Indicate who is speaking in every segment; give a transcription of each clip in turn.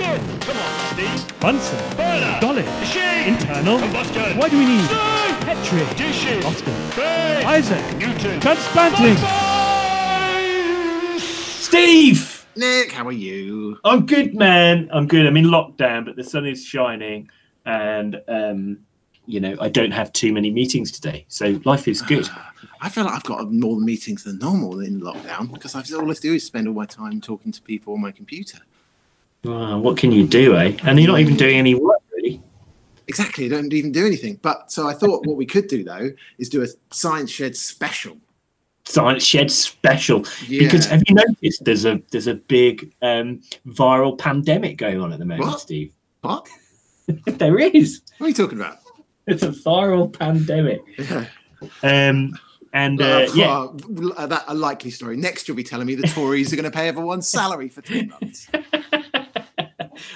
Speaker 1: Ignition! Come on, Steve.
Speaker 2: Bunsen.
Speaker 1: Burner.
Speaker 2: Dolly.
Speaker 1: Machine.
Speaker 2: Internal.
Speaker 1: Combustion.
Speaker 2: Why do we need
Speaker 1: Steam.
Speaker 2: Petri?
Speaker 1: Dishes.
Speaker 2: Oscar.
Speaker 1: Base.
Speaker 2: Isaac.
Speaker 1: Newton.
Speaker 2: Transplanting.
Speaker 3: Steve!
Speaker 4: Nick, how are you?
Speaker 3: I'm good, man. I'm good. I'm in lockdown, but the sun is shining, and um, you know I don't have too many meetings today, so life is good.
Speaker 4: I feel like I've got more meetings than normal in lockdown because I've, all I do is spend all my time talking to people on my computer.
Speaker 3: Wow, what can you do, eh? And you're not even doing any work, really.
Speaker 4: Exactly, I don't even do anything. But so I thought what we could do though is do a Science Shed special.
Speaker 3: Science Shed special.
Speaker 4: Yeah.
Speaker 3: Because have you noticed there's a there's a big um, viral pandemic going on at the moment,
Speaker 4: What?
Speaker 3: Steve?
Speaker 4: What?
Speaker 3: there is.
Speaker 4: What are you talking about?
Speaker 3: It's a viral pandemic.
Speaker 4: Yeah.
Speaker 3: Um, and uh,
Speaker 4: Uh,
Speaker 3: yeah,
Speaker 4: uh, that a likely story. Next, you'll be telling me the Tories are going to pay everyone's salary for three months.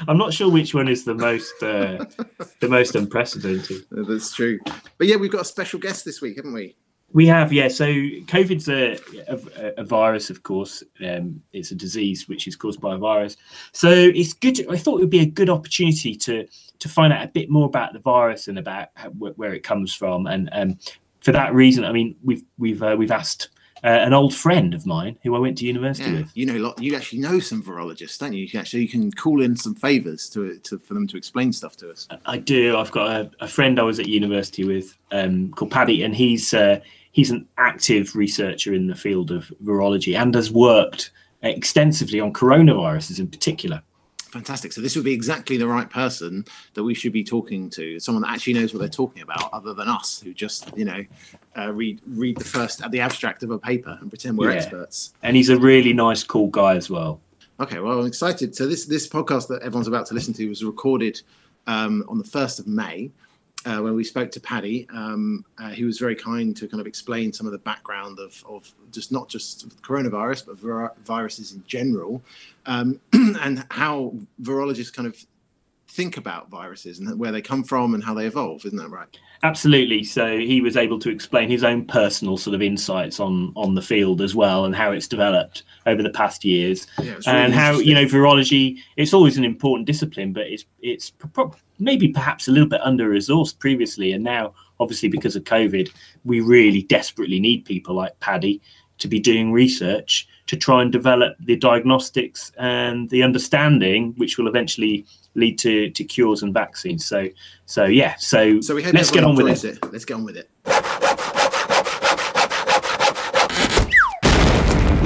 Speaker 3: I'm not sure which one is the most uh, the most unprecedented.
Speaker 4: That's true. But yeah, we've got a special guest this week, haven't we?
Speaker 3: We have, yeah. So COVID's a, a, a virus, of course. Um, it's a disease which is caused by a virus. So it's good. I thought it would be a good opportunity to to find out a bit more about the virus and about how, wh- where it comes from. And um, for that reason, I mean, we've we've uh, we've asked uh, an old friend of mine who I went to university
Speaker 4: Yeah.
Speaker 3: with.
Speaker 4: You know, lot. You actually know some virologists, don't you? You can actually you can call in some favors to, to for them to explain stuff to us.
Speaker 3: I do. I've got a, a friend I was at university with um, called Paddy, and he's uh, he's an active researcher in the field of virology and has worked extensively on coronaviruses in particular.
Speaker 4: Fantastic. So this would be exactly the right person that we should be talking to. Someone that actually knows what they're talking about, other than us, who just you know uh, read read the first the abstract of a paper and pretend we're
Speaker 3: Yeah.
Speaker 4: experts.
Speaker 3: And he's a really nice, cool guy as well.
Speaker 4: Okay, well, I'm excited. So this this podcast that everyone's about to listen to was recorded um, on the first of May. Uh, when we spoke to Paddy, um, uh, he was very kind to kind of explain some of the background of, of just not just coronavirus, but vir- viruses in general, um, and how virologists kind of think about viruses and where they come from and how they evolve. Isn't that right?
Speaker 3: Absolutely. So he was able to explain his own personal sort of insights on on the field as well and how it's developed over the past years.
Speaker 4: Yeah, really
Speaker 3: and how you know virology it's always an important discipline but it's it's pro- maybe perhaps a little bit under resourced previously and now obviously because of covid we really desperately need people like paddy to be doing research to try and develop the diagnostics and the understanding which will eventually lead to to cures and vaccines. So so yeah so,
Speaker 4: So we hope
Speaker 3: let's get on with
Speaker 4: enjoys
Speaker 3: it.
Speaker 4: Let's get on with it.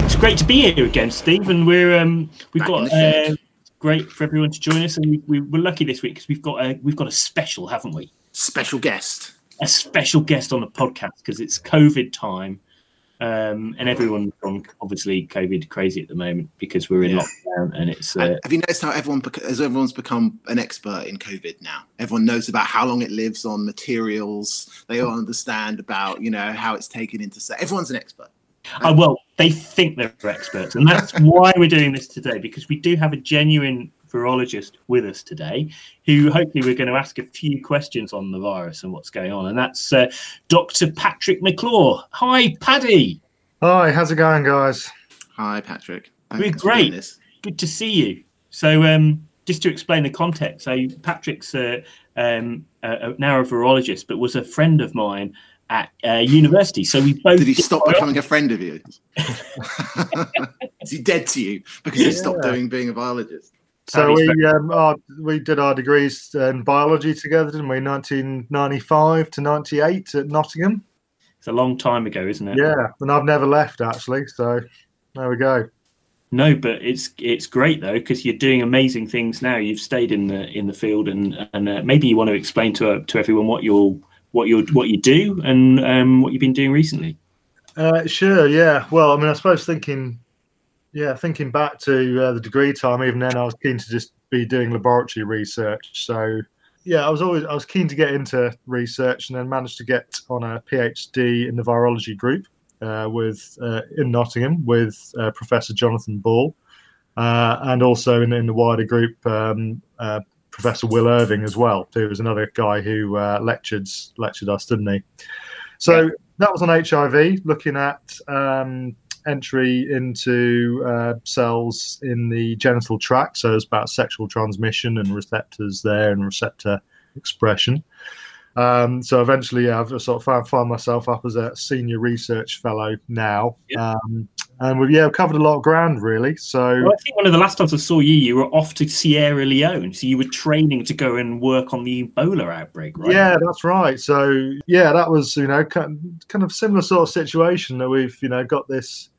Speaker 3: it's great to be here again steve and we're um we've
Speaker 4: Back
Speaker 3: got uh, great for everyone to join us and we, we, we're lucky this week because we've got a we've got a special haven't we?
Speaker 4: Special guest.
Speaker 3: a special guest on the podcast because it's COVID time, um, and everyone's gone obviously COVID crazy at the moment because we're in
Speaker 4: Yeah.
Speaker 3: lockdown and it's uh,
Speaker 4: have you noticed how everyone as everyone's become an expert in COVID now? Everyone knows about how long it lives on materials. They all understand about you know how it's taken into. Everyone's an expert.
Speaker 3: oh, well they think they're experts, and that's why we're doing this today because we do have a genuine virologist with us today who hopefully we're going to ask a few questions on the virus and what's going on, and that's uh, Dr. Patrick McClure. Hi, Paddy.
Speaker 5: Hi, how's it going, guys?
Speaker 4: Hi, Patrick.
Speaker 3: We're
Speaker 4: Thanks for doing
Speaker 3: great.
Speaker 4: this.
Speaker 3: good to see you. So, um, just to explain the context, so Patrick's uh, um, uh, now a virologist, but was a friend of mine at uh, university. So we both
Speaker 4: Did he
Speaker 3: did
Speaker 4: stop
Speaker 3: bio-
Speaker 4: becoming a friend of yours? Is he dead to you because he stopped doing being a biologist?
Speaker 5: So we um, our, we did our degrees in biology together, didn't we? 1995 to 98 at Nottingham.
Speaker 3: It's a long time ago, isn't it?
Speaker 5: Yeah, and I've never left actually. So there we go.
Speaker 3: No, but it's it's great though because you're doing amazing things now. You've stayed in the in the field, and and uh, maybe you want to explain to uh, to everyone what you're what you what you do and um, what you've been doing recently.
Speaker 5: Uh, sure, yeah. Well, I mean, I suppose thinking, yeah, thinking back to uh, the degree time, even then, I was keen to just be doing laboratory research. So, yeah, I was always I was keen to get into research, and then managed to get on a PhD in the virology group uh, with uh, in Nottingham with uh, Professor Jonathan Ball, uh, and also in, in the wider group. Um, uh, Professor Will Irving as well, who was another guy who uh, lectured lectured us, didn't he? So that was on HIV, looking at um, entry into uh, cells in the genital tract. So it's about sexual transmission and receptors there and receptor expression. Um, so eventually, yeah, I've sort of found, found myself up as a senior research fellow now.
Speaker 3: Yeah.
Speaker 5: Um, and we've yeah covered a lot of ground really. So
Speaker 3: Well, I think one of the last times I saw you, you were off to Sierra Leone. So you were training to go and work on the Ebola outbreak, right?
Speaker 5: Yeah, that's right. So yeah, that was you know kind kind of similar sort of situation that we've you know got this.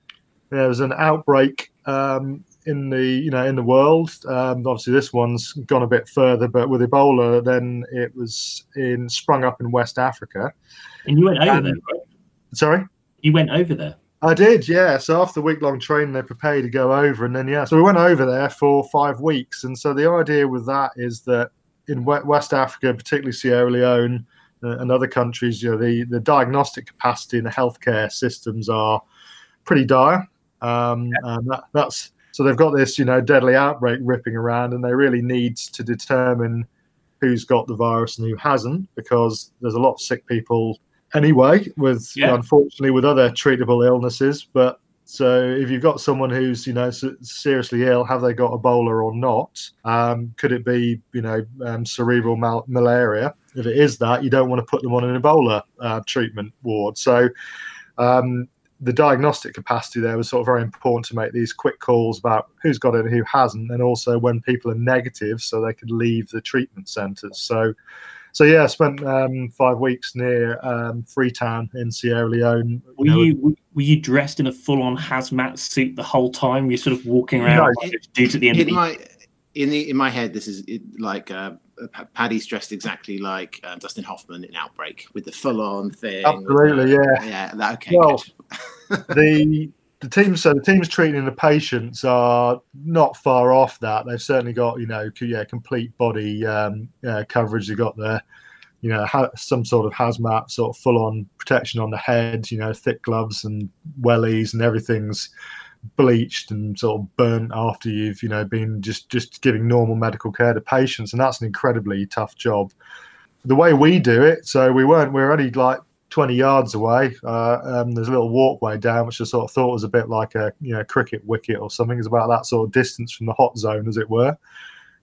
Speaker 5: There was an outbreak um, in the you know in the world. Um, obviously, this one's gone a bit further, but with Ebola, then it was in sprung up in West Africa.
Speaker 3: And you went over
Speaker 5: Um,
Speaker 3: there, right?
Speaker 5: Sorry.
Speaker 3: You went over there.
Speaker 5: I did, yeah. So after the week long training, they prepared to go over, and then yeah, so we went over there for five weeks. And so the idea with that is that in West Africa, particularly Sierra Leone uh, and other countries, you know, the the diagnostic capacity and the healthcare systems are pretty dire. Um, and that, that's so they've got this, you know, deadly outbreak ripping around, and they really need to determine who's got the virus and who hasn't, because there's a lot of sick people anyway with
Speaker 3: Yeah.
Speaker 5: unfortunately with other treatable illnesses. But so if you've got someone who's you know seriously ill have they got ebola or not? Um, could it be you know um, cerebral mal- malaria? If it is that you don't want to put them on an ebola uh, treatment ward. So um, the diagnostic capacity there was sort of very important to make these quick calls about who's got it and who hasn't and also when people are negative so they could leave the treatment centres so so yeah, I spent um, five weeks near um, Freetown in Sierra Leone.
Speaker 3: Were
Speaker 5: know,
Speaker 3: you were you dressed in a full on hazmat suit the whole time? You're sort of walking around
Speaker 5: No.
Speaker 3: like those dudes at the end of the
Speaker 4: my in the in my head, this is it, like uh, P- Paddy's dressed exactly like uh, Dustin Hoffman in Outbreak with the full-on thing.
Speaker 5: Absolutely,
Speaker 4: the-
Speaker 5: yeah.
Speaker 4: yeah. That, okay,
Speaker 5: Well, the the teams so the teams treating the patients are not far off that. They've certainly got you know yeah complete body um, uh, coverage. They've got the you know ha- some sort of hazmat sort of full on protection on the head. You know thick gloves and wellies and everything's bleached and sort of burnt after you've you know been just just giving normal medical care to patients and that's an incredibly tough job. The way we do it so we weren't we are only like 20 yards away uh, um, there's a little walkway down which i sort of thought was a bit like a you know cricket wicket or something. It's about that sort of distance from the hot zone as it were.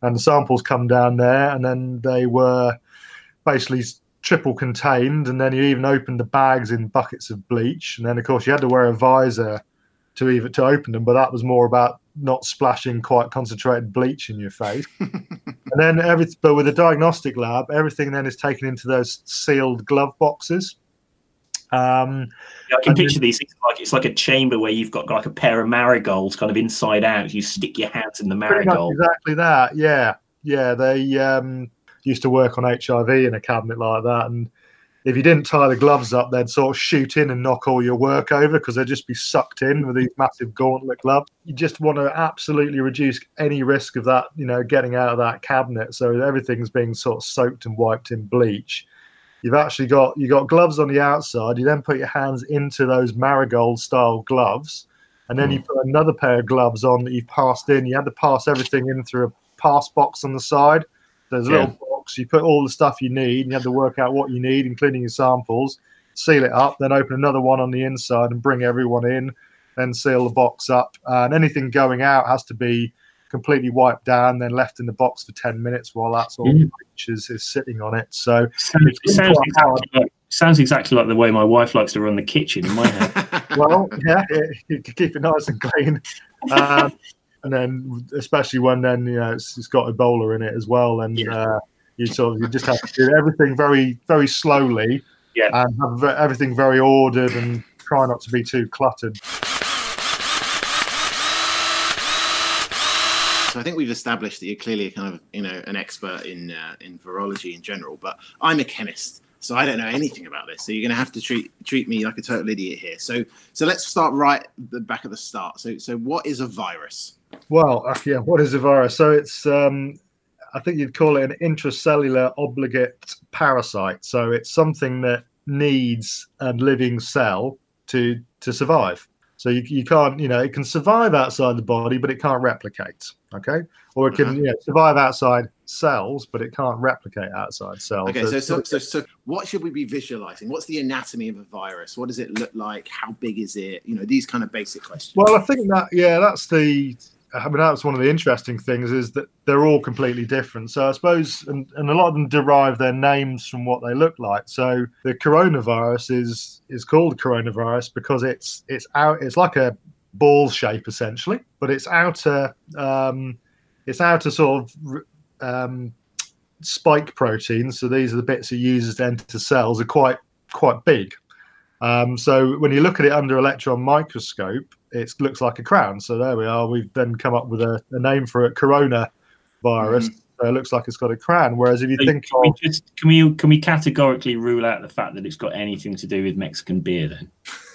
Speaker 5: And the samples come down there and then they were basically triple contained and then you even opened the bags in buckets of bleach. And then of course you had to wear a visor to even to open them, but that was more about not splashing quite concentrated bleach in your face. and then every but with a diagnostic lab, everything then is taken into those sealed glove boxes. Um,
Speaker 3: I can
Speaker 5: and
Speaker 3: picture these things like it's like a chamber where you've got like a pair of marigolds kind of inside out. You stick your hands in the
Speaker 5: pretty
Speaker 3: marigold.
Speaker 5: exactly that. Yeah, yeah. They um, used to work on HIV in a cabinet like that, and if you didn't tie the gloves up, they'd sort of shoot in and knock all your work over because they'd just be sucked in with these massive gauntlet gloves. You just want to absolutely reduce any risk of that, you know, getting out of that cabinet. So everything's being sort of soaked and wiped in bleach. You've actually got you got gloves on the outside. You then put your hands into those marigold style gloves, and then you hmm. put another pair of gloves on that you've passed in. You had to pass everything in through a pass box on the side. There's a
Speaker 3: Yeah.
Speaker 5: little box. You put all the stuff you need, and you have to work out what you need, including your samples. Seal it up, then open another one on the inside and bring everyone in. Then seal the box up, and anything going out has to be completely wiped down, then left in the box for ten minutes while that's all of
Speaker 3: Mm.
Speaker 5: bleach is, is sitting on it. So
Speaker 3: Sounds,
Speaker 5: It's
Speaker 3: it sounds exactly, like, sounds exactly like the way my wife likes to run the kitchen in my head.
Speaker 5: well, yeah, it, you can keep it nice and clean. Um, and then, especially when then you know it's, it's got Ebola in it as well, and
Speaker 3: Yeah.
Speaker 5: uh, you sort of you just have to do everything very very slowly,
Speaker 3: Yeah.
Speaker 5: and have everything very ordered and try not to be too cluttered.
Speaker 4: So I think we've established that you're clearly kind of you know an expert in uh, in virology in general, but I'm a chemist, so I don't know anything about this. So you're going to have to treat treat me like a total idiot here. So so let's start right the back at the start. So so what is a virus?
Speaker 5: Well, uh, yeah, what is a virus? So it's um, I think you'd call it an intracellular obligate parasite. So it's something that needs a living cell to to survive. So you, you can't, you know, it can survive outside the body, but it can't replicate. Okay, or it can
Speaker 4: uh-huh.
Speaker 5: you know, survive outside cells, but it can't replicate outside cells.
Speaker 4: Okay, so, so so so what should we be visualizing? What's the anatomy of a virus? What does it look like? How big is it? You know, these kind of basic questions.
Speaker 5: Well, I think that yeah, that's the. I mean, that's one of the interesting things is that they're all completely different. So I suppose, and, and a lot of them derive their names from what they look like. So the coronavirus is is called coronavirus because it's it's out. It's like a ball shape essentially, but its outer um, its outer sort of um, spike proteins. So these are the bits it uses to enter cells. Are quite quite big. Um, so when you look at it under electron microscope, it looks like a crown. So there we are. We've then come up with a, a name for it, corona virus. Mm-hmm. So it looks like it's got a crown. Whereas if you so think,
Speaker 3: can, of, we just, can we can we categorically rule out the fact that it's got anything to do with Mexican beer? Then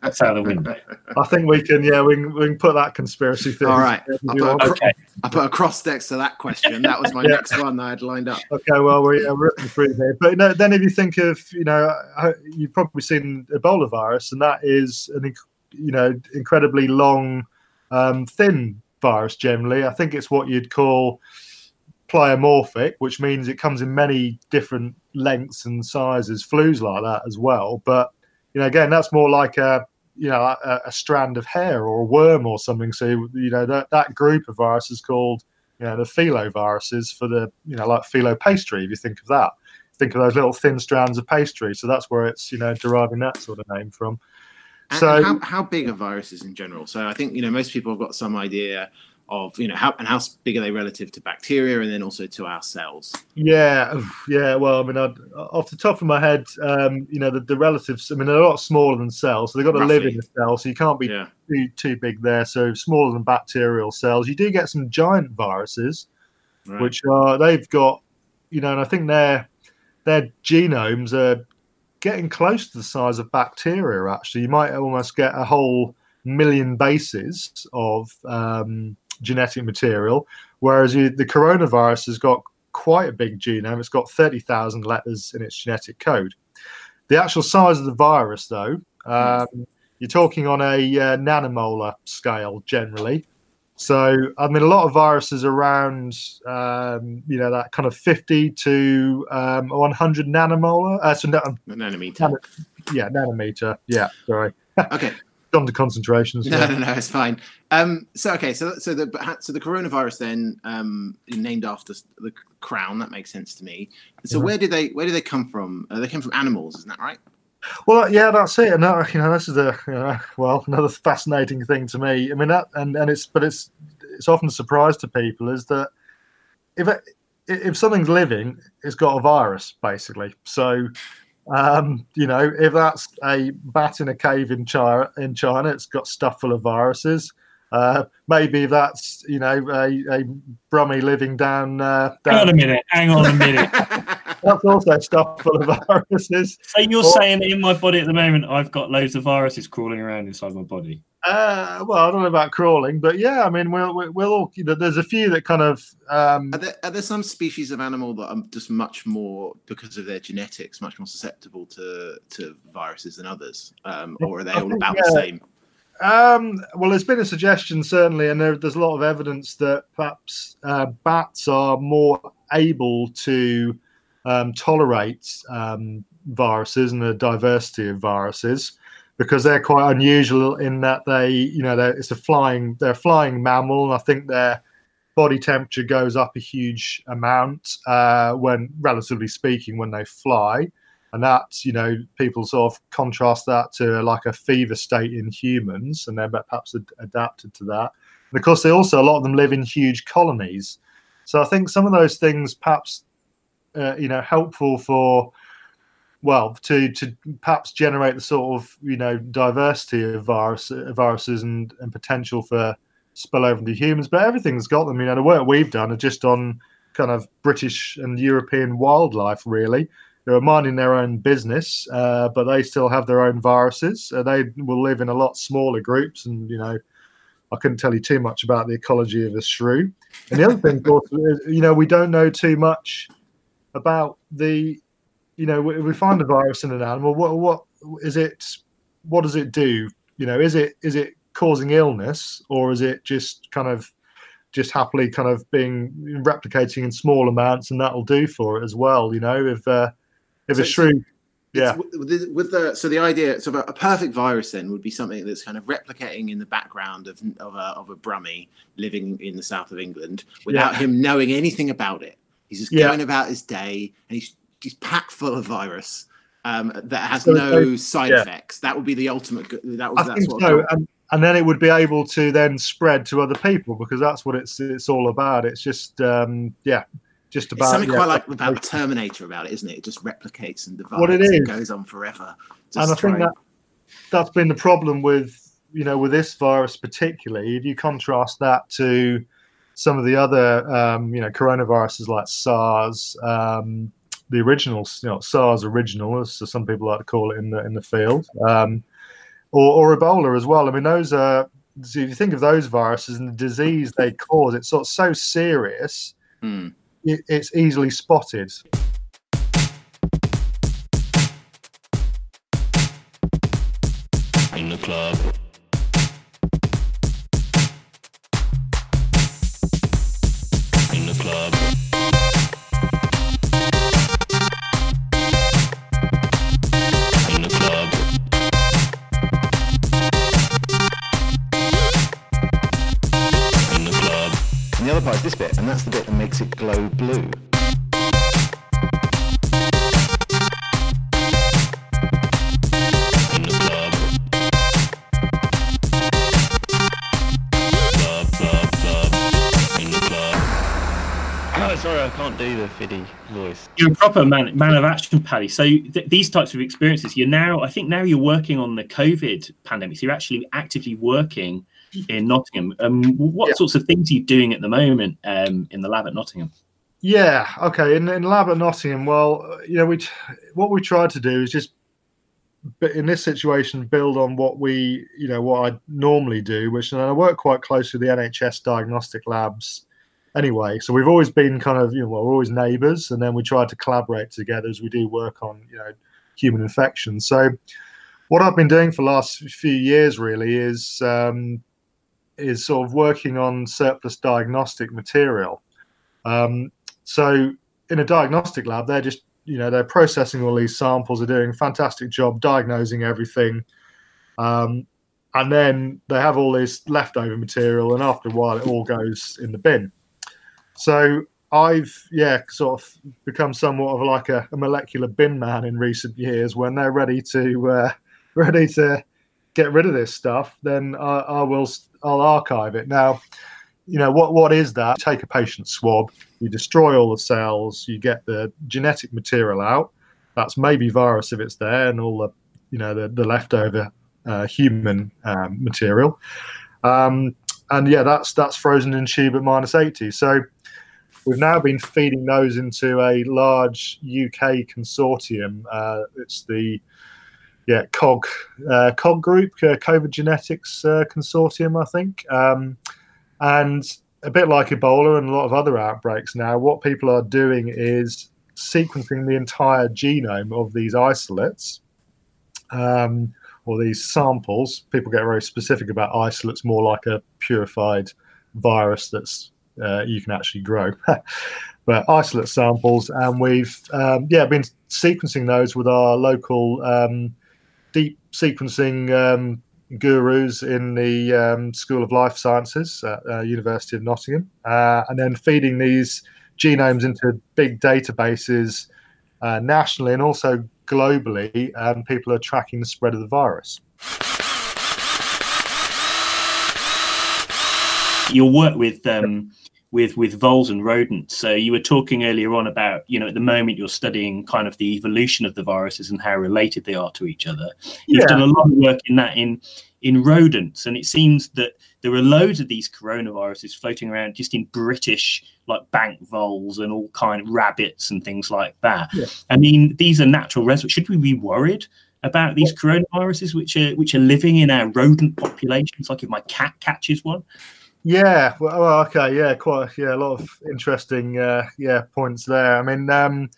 Speaker 3: that's out of the window.
Speaker 5: I think we can. Yeah, we can, we can put that conspiracy theory.
Speaker 4: All right. I put, a, okay. I put a cross next to that question. That was my yeah. next one that I had lined up.
Speaker 5: Okay. Well, we're, yeah, we're through here. But no, then if you think of, you know, you've probably seen Ebola virus, and that is an you know incredibly long, um, thin virus. Generally, I think it's what you'd call pleomorphic, which means it comes in many different lengths and sizes. Flu's like that as well, but you know, again, that's more like a you know a, a, strand of hair or a worm or something. So you know that that group of viruses called you know the filoviruses for the you know like filo pastry. If you think of that, think of those little thin strands of pastry. So that's where it's you know deriving that sort of name from.
Speaker 4: And so how, how big are viruses in general? So I think you know most people have got some idea of you know how and how big are they relative to bacteria and then also to our cells
Speaker 5: yeah yeah well i mean I'd, off the top of my head um, you know the, the relatives i mean they're a lot smaller than cells so they've got to live in the cell so you can't be yeah. too, too big there so smaller than bacterial cells you do get some giant viruses right. which are they've got you know and i think their their genomes are getting close to the size of bacteria actually you might almost get a whole million bases of um, genetic material, whereas you, the coronavirus has got quite a big genome. It's got 30,000 letters in its genetic code. The actual size of the virus, though, um, you're talking on a uh, nanomolar scale generally. So, I mean, a lot of viruses around, um, you know, that kind of 50 to um, 100 nanomolar. Uh, so,
Speaker 4: no, nanometer. Nano,
Speaker 5: yeah, nanometer. Yeah, sorry.
Speaker 4: okay
Speaker 5: gone to concentrations.
Speaker 4: No, no, no, it's fine. Um, so okay, so so the so the coronavirus then um, named after the crown. That makes sense to me. So mm-hmm. where did they where did they come from? Uh, they came from animals, isn't that right?
Speaker 5: Well, yeah, that's it. And that, you know, this is a you know, well another fascinating thing to me. I mean that, and and it's but it's it's often a surprise to people is that if it, if something's living, it's got a virus basically. So um, you know, if that's a bat in a cave in China, in China, it's got stuff full of viruses. Uh, maybe that's you know a, a Brummie living down, uh,
Speaker 3: down. Hang on a minute. Hang on a minute.
Speaker 5: that's also stuff full of viruses.
Speaker 3: So you're or, saying in my body at the moment, I've got loads of viruses crawling around inside my body?
Speaker 5: Uh, well, I don't know about crawling, but yeah, I mean, we'll we'll all. You know, there's a few that kind of. Um,
Speaker 4: are, there, are there some species of animal that are just much more because of their genetics, much more susceptible to to viruses than others, um, or are they all about yeah. the same?
Speaker 5: Um, well, there's been a suggestion certainly, and there, there's a lot of evidence that perhaps uh, bats are more able to um, tolerate um, viruses and a diversity of viruses because they're quite unusual in that they, you know, it's a flying, they're a flying mammal, and I think their body temperature goes up a huge amount uh, when, relatively speaking, when they fly, and that, you know, people sort of contrast that to like a fever state in humans, and they're perhaps ad- adapted to that. And of course, they also a lot of them live in huge colonies, so I think some of those things perhaps, uh, you know, helpful for well to to perhaps generate the sort of you know diversity of virus viruses and and potential for spillover into humans. But everything's got them you know the work we've done are just on kind of british and european wildlife really. They're minding their own business uh, but they still have their own viruses. Uh, they will live in a lot smaller groups and you know I couldn't tell you too much about the ecology of a shrew. And the other thing, of course, is, you know, we don't know too much about the you know, if we find a virus in an animal, what what is it? What does it do? You know, is it is it causing illness or is it just kind of just happily kind of being replicating in small amounts, and that'll do for it as well. You know, if uh, if
Speaker 4: So
Speaker 5: a shrew, yeah,
Speaker 4: with the, with the so the idea so a perfect virus then would be something that's kind of replicating in the background of of a, of a Brummie living in the south of England without him knowing anything about it. He's just
Speaker 5: Yeah.
Speaker 4: going about his day and he's he's packed full of virus um, that has
Speaker 5: So-
Speaker 4: no side
Speaker 5: yeah.
Speaker 4: effects. That would be the ultimate. That was
Speaker 5: I
Speaker 4: that's
Speaker 5: think
Speaker 4: what.
Speaker 5: so. And, and then it would be able to then spread to other people because that's what it's it's all about. It's just um, yeah, just about it's
Speaker 4: something
Speaker 5: yeah,
Speaker 4: quite like about. Terminator about it, isn't it? It just replicates and divides.
Speaker 5: What it
Speaker 4: and goes on forever.
Speaker 5: and I
Speaker 4: Just
Speaker 5: think that that's been the problem with you know with this virus particularly. If you contrast that to some of the other um, you know coronaviruses like SARS, um, the original you know SARS original, as some people like to call it in the in the field, um, or, or Ebola as well. I mean those are. So if you think of those viruses and the disease they cause, it's sort of so serious,
Speaker 4: Hmm.
Speaker 5: it, it's easily spotted.
Speaker 1: In the club.
Speaker 2: And the other part is this bit, and that's the bit that makes it glow blue.
Speaker 1: Oh, sorry, I can't do the fiddy voice.
Speaker 3: You're a proper man, man of action, Paddy. So th- these types of experiences, you're now, I think now you're working on the COVID pandemic. So you're actually actively working in Nottingham. Um, what
Speaker 5: Yeah.
Speaker 3: sorts of things are you doing at the moment um, in the lab at Nottingham?
Speaker 5: Yeah. Okay. In, in lab at Nottingham, well, you know, we what we tried to do is just, but in this situation, build on what we, you know, what I normally do, which and I work quite closely with the NHS diagnostic labs. Anyway, so we've always been kind of, you know, well, we're always neighbours, and then we try to collaborate together as we do work on, you know, human infections. So, what I've been doing for the last few years really is um, is sort of working on surplus diagnostic material. Um, so in a diagnostic lab, they're just you know they're processing all these samples, they're doing a fantastic job diagnosing everything, um, and then they have all this leftover material, and after a while, it all goes in the bin. So I've yeah sort of become somewhat of like a, a molecular bin man in recent years. When they're ready to uh, ready to get rid of this stuff, then I, I will I'll archive it now. You know what? What is that? Take a patient swab, you destroy all the cells, you get the genetic material out. That's maybe virus if it's there, and all the you know the, the leftover uh, human um, material. Um, and yeah, that's that's frozen in tube at minus eighty. So we've now been feeding those into a large UK consortium. Uh, it's the yeah COG uh, COG group, uh, COVID Genetics uh, Consortium, I think. Um, and a bit like Ebola and a lot of other outbreaks now, what people are doing is sequencing the entire genome of these isolates um, or these samples. People get very specific about isolates, more like a purified virus that's uh, you can actually grow. but isolate samples, and we've um, yeah been sequencing those with our local um, deep sequencing um, gurus in the um, School of Life Sciences at uh, University of Nottingham, uh, and then feeding these genomes into big databases uh, nationally and also globally. And people are tracking the spread of the virus.
Speaker 3: Your work with um, with with voles and rodents. So you were talking earlier on about you know at the moment you're studying kind of the evolution of the viruses and how related they are to each other. You've
Speaker 5: Yeah.
Speaker 3: done a lot of work in that in in rodents, and it seems that there are loads of these coronaviruses floating around just in British like bank voles and all kind of rabbits and things like that.
Speaker 5: Yeah.
Speaker 3: I mean, these are natural reservoirs. Should we be worried? About these coronaviruses, which are which are living in our rodent populations, like if my cat catches one,
Speaker 5: Yeah, well, okay, yeah, quite, yeah, a lot of interesting, uh, yeah, points there. I mean, um,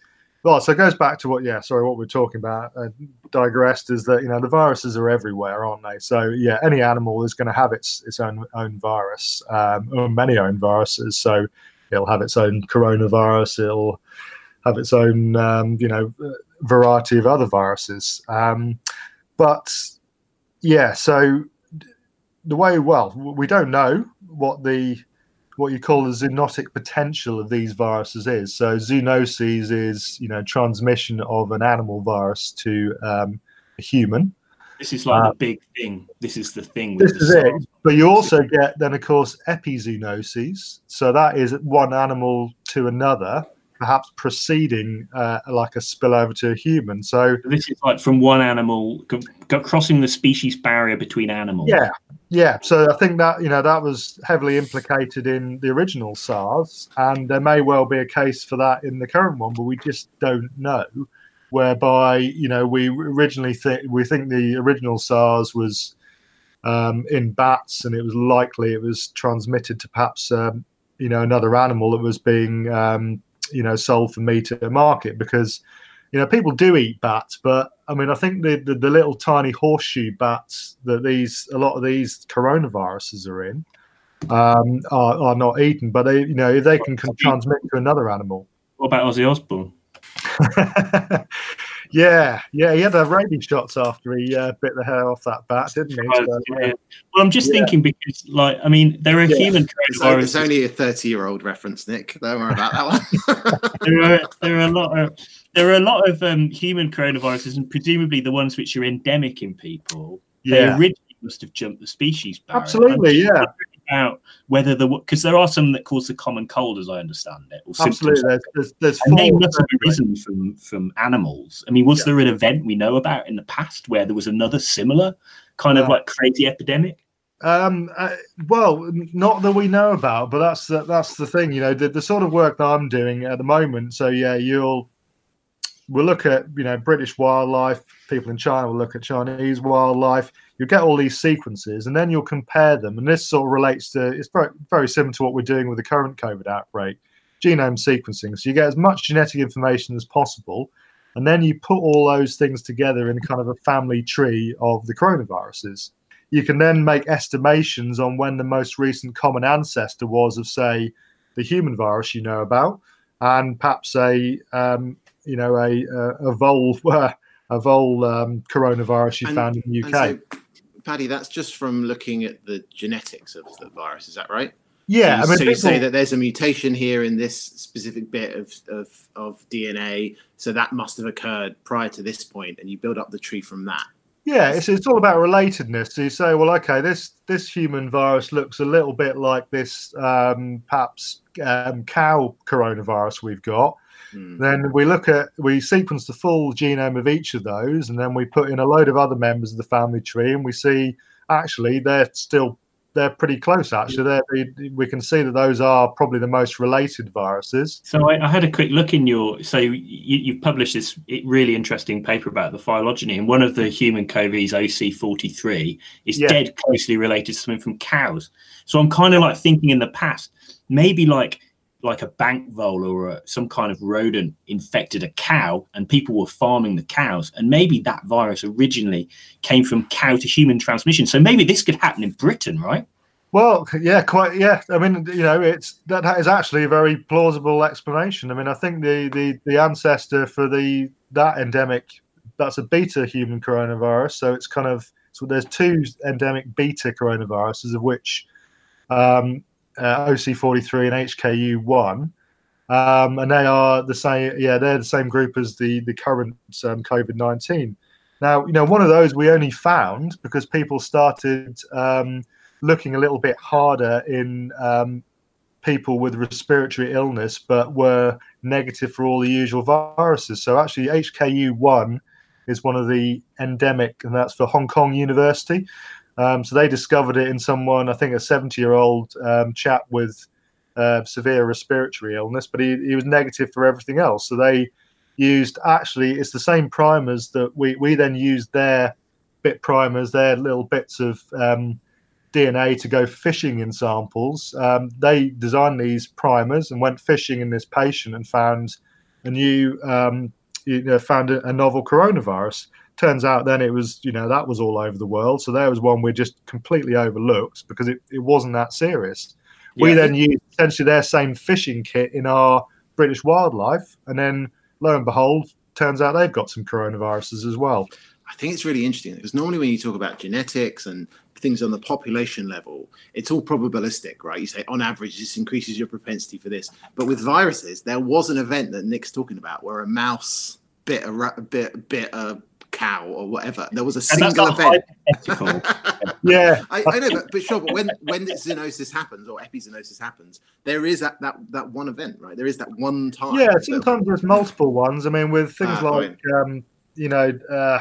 Speaker 5: well, so it goes back to what, yeah, sorry, what we're talking about. Uh, digressed is that you know the viruses are everywhere, aren't they? So yeah, any animal is going to have its its own own virus, um, or many own viruses. So it'll have its own coronavirus. It'll have its own, um, you know, variety of other viruses. Um, but yeah, so the way, well, we don't know what the what you call the zoonotic potential of these viruses is. So zoonoses is, you know, transmission of an animal virus to um, a human.
Speaker 3: This is like uh, the big thing. This is the thing.
Speaker 5: this is it. But you also get then, of course, epizoonoses. So that is one animal to another perhaps preceding uh, like a spillover to a human. So
Speaker 3: this is like from one animal crossing the species barrier between animals.
Speaker 5: Yeah, yeah. So I think that you know that was heavily implicated in the original SARS, and there may well be a case for that in the current one, but we just don't know. Whereby you know we originally think we think the original SARS was um, in bats, and it was likely it was transmitted to perhaps um, you know another animal that was being um, you know sold for meat at the market because you know people do eat bats but i mean i think the, the, the little tiny horseshoe bats that these a lot of these coronaviruses are in um, are, are not eaten but they you know they can, can transmit to another animal.
Speaker 3: What about ozzy osbourne
Speaker 5: Yeah, yeah, he had to have rabies shots after he uh, bit the hair off that bat, didn't he? So,
Speaker 3: yeah. Well, I'm just yeah. thinking because, like, I mean, there are yeah. human
Speaker 4: coronaviruses. It's only a 30 year old reference, Nick. Don't worry about that one.
Speaker 3: there are there are a lot of there are a lot of um, human coronaviruses, and presumably the ones which are endemic in people. Yeah. They originally must have jumped the species barrier.
Speaker 5: Absolutely, yeah
Speaker 3: out whether the because there are some that cause the common cold, as I understand it.
Speaker 5: Or Absolutely, there's, there's, there's
Speaker 3: and they must have arisen from from animals. I mean, was yeah. there an event we know about in the past where there was another similar kind of like crazy epidemic?
Speaker 5: Um, uh, well, not that we know about, but that's the, that's the thing. You know, the, the sort of work that I'm doing at the moment. So yeah, you'll we'll look at you know British wildlife. People in China will look at Chinese wildlife. You get all these sequences, and then you'll compare them. And this sort of relates to it's very very similar to what we're doing with the current COVID outbreak, genome sequencing. So you get as much genetic information as possible, and then you put all those things together in kind of a family tree of the coronaviruses. You can then make estimations on when the most recent common ancestor was of, say, the human virus you know about, and perhaps a um, you know a a, a vole a vole um, coronavirus you and, found in the UK. So,
Speaker 4: Paddy, that's just from looking at the genetics of the virus. Is that right?
Speaker 5: Yeah,
Speaker 4: so, I mean, so you say that there's a mutation here in this specific bit of, of, of DNA, so that must have occurred prior to this point, and you build up the tree from that.
Speaker 5: Yeah, it's, it's all about relatedness. So you say, well, okay, this this human virus looks a little bit like this um, perhaps um, cow coronavirus we've got, Mm. Then we look at we sequence the full genome of each of those, and then we put in a load of other members of the family tree, and we see actually they're still they're pretty close. Actually, they we can see that those are probably the most related viruses.
Speaker 3: So I, I had a quick look in your. So you, you published this really interesting paper about the phylogeny, and one of the human CoVs, OC43, is yeah. dead closely related to something from cows. So I'm kind of like thinking in the past, maybe like like a bank vole or a, some kind of rodent infected a cow and people were farming the cows. And maybe that virus originally came from cow to human transmission. So maybe this could happen in britain right?
Speaker 5: Well yeah quite yeah. I mean you know it's that is actually a very plausible explanation. I mean i think the the, the ancestor for the that endemic that's a beta human coronavirus. So it's kind of so there's two endemic beta coronaviruses of which um, uh, OC43 and HKU1. Um, and they are the same. Yeah, they're the same group as the the current um, COVID nineteen. Now, you know, one of those we only found because people started um, looking a little bit harder in um, people with respiratory illness, but were negative for all the usual viruses. So actually, HKU1 is one of the endemic, and that's for Hong Kong University. Um, so they discovered it in someone, I think a 70 year old um, chap with uh, severe respiratory illness, but he, he was negative for everything else. So they used actually, it's the same primers that we, we then used their bit primers, their little bits of um, DNA to go fishing in samples. Um, they designed these primers and went fishing in this patient and found a new um, you know, found a, a novel coronavirus. Turns out then it was you know that was all over the world. So there was one we just completely overlooked because it, it wasn't that serious. We then used essentially their same fishing kit in our British wildlife, and then lo and behold, turns out they've got some coronaviruses as well.
Speaker 4: I think it's really interesting because normally when you talk about genetics and things on the population level, it's all probabilistic, right? You say on average this increases your propensity for this, but with viruses, there was an event that Nick's talking about where a mouse bit a ra- bit bit a cow or whatever. There was a single event.
Speaker 5: Yeah,
Speaker 4: I, I know, but, but sure, but when when zoonosis happens or epizoonosis happens, there is that, that that one event, right? There is that one time.
Speaker 5: yeah. Sometimes there's multiple ones. I mean, with things
Speaker 4: Ah,
Speaker 5: like um, you know, uh,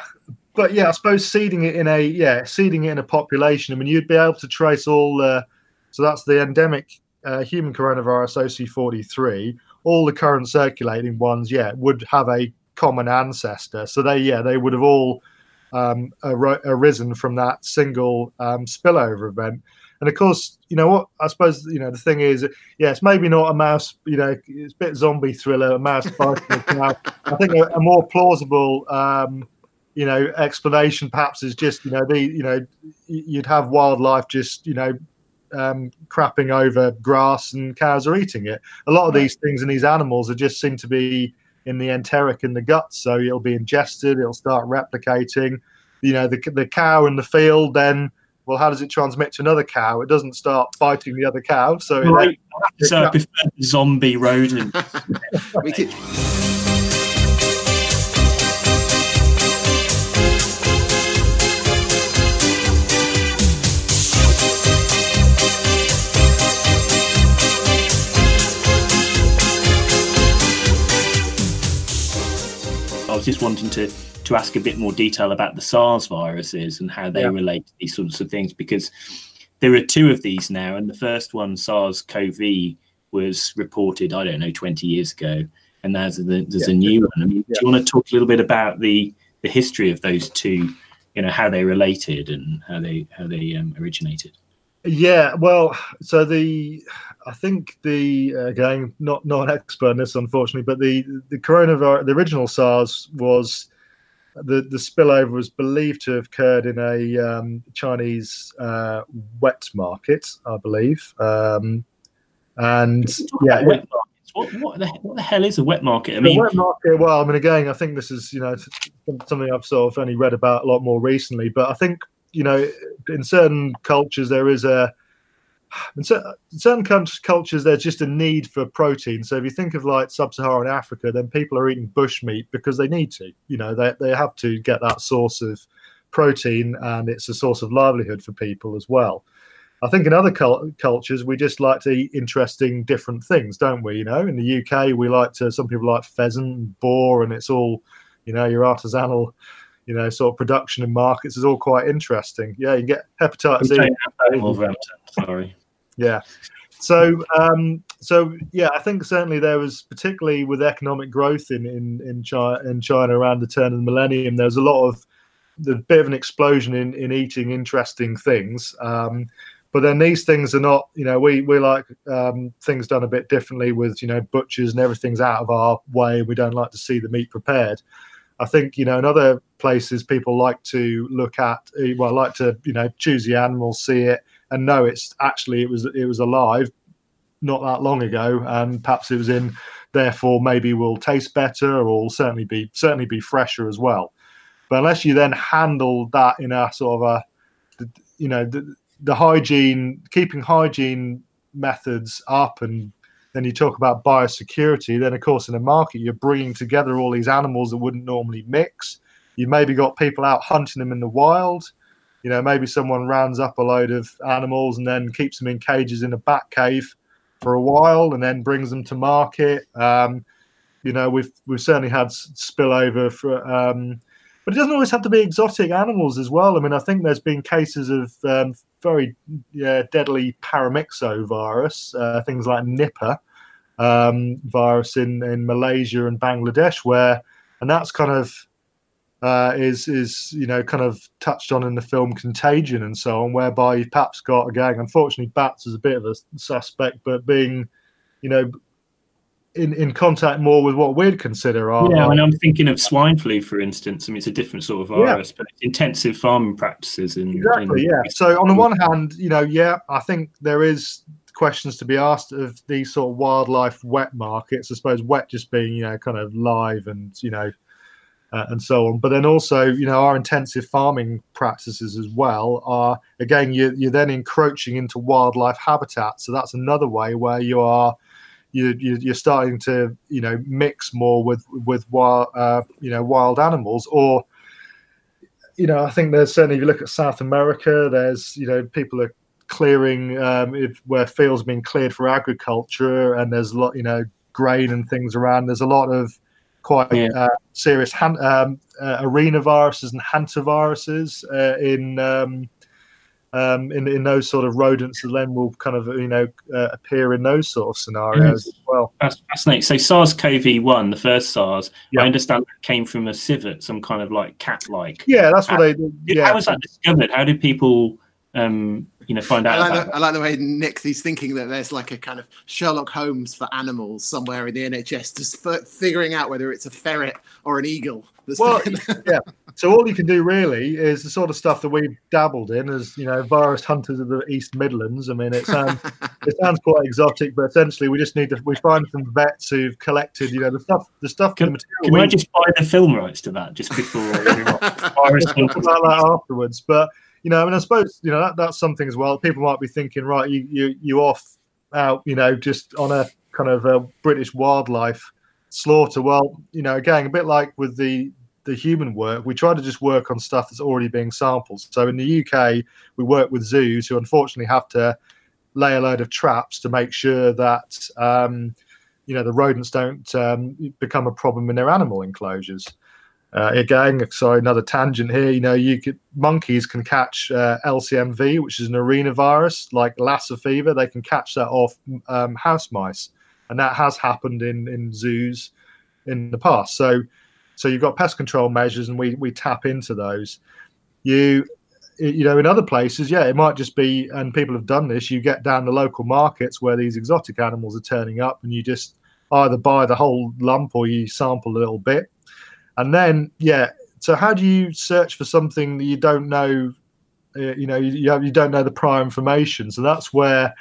Speaker 5: but yeah, I suppose seeding it in a yeah, seeding it in a population. I mean, you'd be able to trace all. Uh, so that's the endemic uh, human coronavirus OC43. All the current circulating ones, yeah, would have a common ancestor. So they yeah, they would have all um, ar- arisen from that single um, spillover event. And of course, you know what? I suppose you know the thing is, yeah, it's maybe not a mouse. You know, it's a bit zombie thriller, a mouse biting a cow. I think a, a more plausible, um, you know, explanation perhaps is just you know the you know you'd have wildlife just you know um, crapping over grass and cows are eating it. A lot of these things and these animals are just seem to be in the enteric in the guts, so it'll be ingested, it'll start replicating. You know, the the cow in the field then. Well, how does it transmit to another cow? It doesn't start biting the other cow, so it
Speaker 3: Right. So I prefer the zombie rodent. I was just wanting to to ask a bit more detail about the SARS viruses and how they
Speaker 5: Yeah.
Speaker 3: relate to these sorts of things because there are two of these now, and the first one, SARS-CoV, was reported I don't know 20 years ago, and there's a, there's a new one. I mean, do you want to talk a little bit about the the history of those two? You know how they related and how they how they um, originated.
Speaker 5: Yeah, well, so the I think the again not not an expert in this unfortunately, but the the coronavirus the original SARS was the the spillover was believed to have occurred in a um, Chinese uh, wet market, I believe, um, and yeah,
Speaker 3: wet markets. What what the, what the hell is a wet market? I mean,
Speaker 5: wet market. Well, I mean, again, I think this is you know something I've sort of only read about a lot more recently. But I think you know, in certain cultures, there is a in certain cultures there's just a need for protein. So if you think of like sub-Saharan Africa, then people are eating bushmeat because they need to. You know, they they have to get that source of protein, and it's a source of livelihood for people as well. I think in other cul- cultures we just like to eat interesting, different things, don't we? You know, in the UK we like to. Some people like pheasant, boar, and it's all, you know, your artisanal, you know, sort of production and markets is all quite interesting. Yeah, you get hepatitis E.
Speaker 3: sorry.
Speaker 5: Yeah. So, um, so yeah, I think certainly there was, particularly with economic growth in in in China, in China around the turn of the millennium, there was a lot of the bit of an explosion in in eating interesting things. Um, but then these things are not, you know, we we like um, things done a bit differently with you know butchers and everything's out of our way. We don't like to see the meat prepared. I think you know in other places people like to look at, well, like to you know choose the animal, see it, and no, it's actually it was it was alive not that long ago and perhaps it was in therefore maybe will taste better or certainly be certainly be fresher as well. But unless you then handle that in a sort of a you know the, the hygiene keeping hygiene methods up and then you talk about biosecurity then of course in a market you're bringing together all these animals that wouldn't normally mix. You maybe got people out hunting them in the wild you know maybe someone rounds up a load of animals and then keeps them in cages in a bat cave for a while and then brings them to market. Um, you know we've we've certainly had spillover for um, but it doesn't always have to be exotic animals as well. I mean i think there's been cases of um, very yeah, deadly paramyxo virus uh, things like nipah um, virus in in malaysia and bangladesh where and that's kind of uh, is is you know kind of touched on in the film Contagion and so on, whereby you've perhaps got again, unfortunately, bats is a bit of a suspect, but being you know in, in contact more with what we'd consider our,
Speaker 3: Yeah,
Speaker 5: our-
Speaker 3: and I'm thinking of swine flu, for instance. I mean, it's a different sort of
Speaker 5: Yeah.
Speaker 3: virus, but it's intensive farming practices and
Speaker 5: Exactly, yeah. So on the one hand, you know, yeah, I think there is questions to be asked of these sort of wildlife wet markets. I suppose wet just being, you know, kind of live and you know, uh, and so on. But then also, you know, our intensive farming practices as well are again, you, you're then encroaching into wildlife habitat. So that's another way where you are. You, you, you're starting to, you know, mix more with with wild, uh, you know, wild animals, or you know, I think there's certainly if you look at South America, there's you know people are clearing um, if where fields being cleared for agriculture, and there's a lot you know grain and things around. There's a lot of quite
Speaker 3: Yeah.
Speaker 5: uh, serious han- um, uh, arena viruses and hantaviruses uh, in. Um, um, in in those sort of rodents, that then will kind of you know uh, appear in those sort of scenarios as well.
Speaker 3: That's fascinating. So SARS-CoV-1, the first SARS,
Speaker 5: Yeah.
Speaker 3: I understand that came from a civet, some kind of like cat-like.
Speaker 5: Yeah, that's what they. Yeah,
Speaker 3: How was that discovered? How did people, um, you know, find
Speaker 4: I like,
Speaker 3: about
Speaker 4: the, I like the way Nick he's thinking that there's like a kind of Sherlock Holmes for animals somewhere in the NHS, just f- figuring out whether it's a ferret or an eagle. That's
Speaker 5: Well, yeah. So all you can do really is the sort of stuff that we've dabbled in as you know virus hunters of the East Midlands. I mean, it sounds it sounds quite exotic, but essentially we just need to we find some vets who've collected you know the stuff the stuff the material.
Speaker 3: Can
Speaker 5: we,
Speaker 3: I just buy the film rights to that just before virus
Speaker 5: we'll talk about that afterwards. But you know, I mean, I suppose you know that, that's something as well. People might be thinking, right, you you you off out, you know, just on a kind of a British wildlife slaughter. Well, you know, again, a bit like with the the human work, we try to just work on stuff that's already being sampled. So in the UK, we work with zoos who unfortunately have to lay a load of traps to make sure that um, you know the rodents don't um, become a problem in their animal enclosures. Uh, again, sorry, another tangent here. You know, you could monkeys can catch uh, LCMV, which is an arena virus, like Lassa fever. They can catch that off um, house mice, and that has happened in in zoos in the past. So, so you've got pest control measures, and we we tap into those. You you know, in other places, yeah, it might just be, and people have done this. You get down the local markets where these exotic animals are turning up, and you just either buy the whole lump or you sample a little bit. And then, yeah. So how do you search for something that you don't know? Uh, you know, you, you, have, you don't know the prior information. So that's where,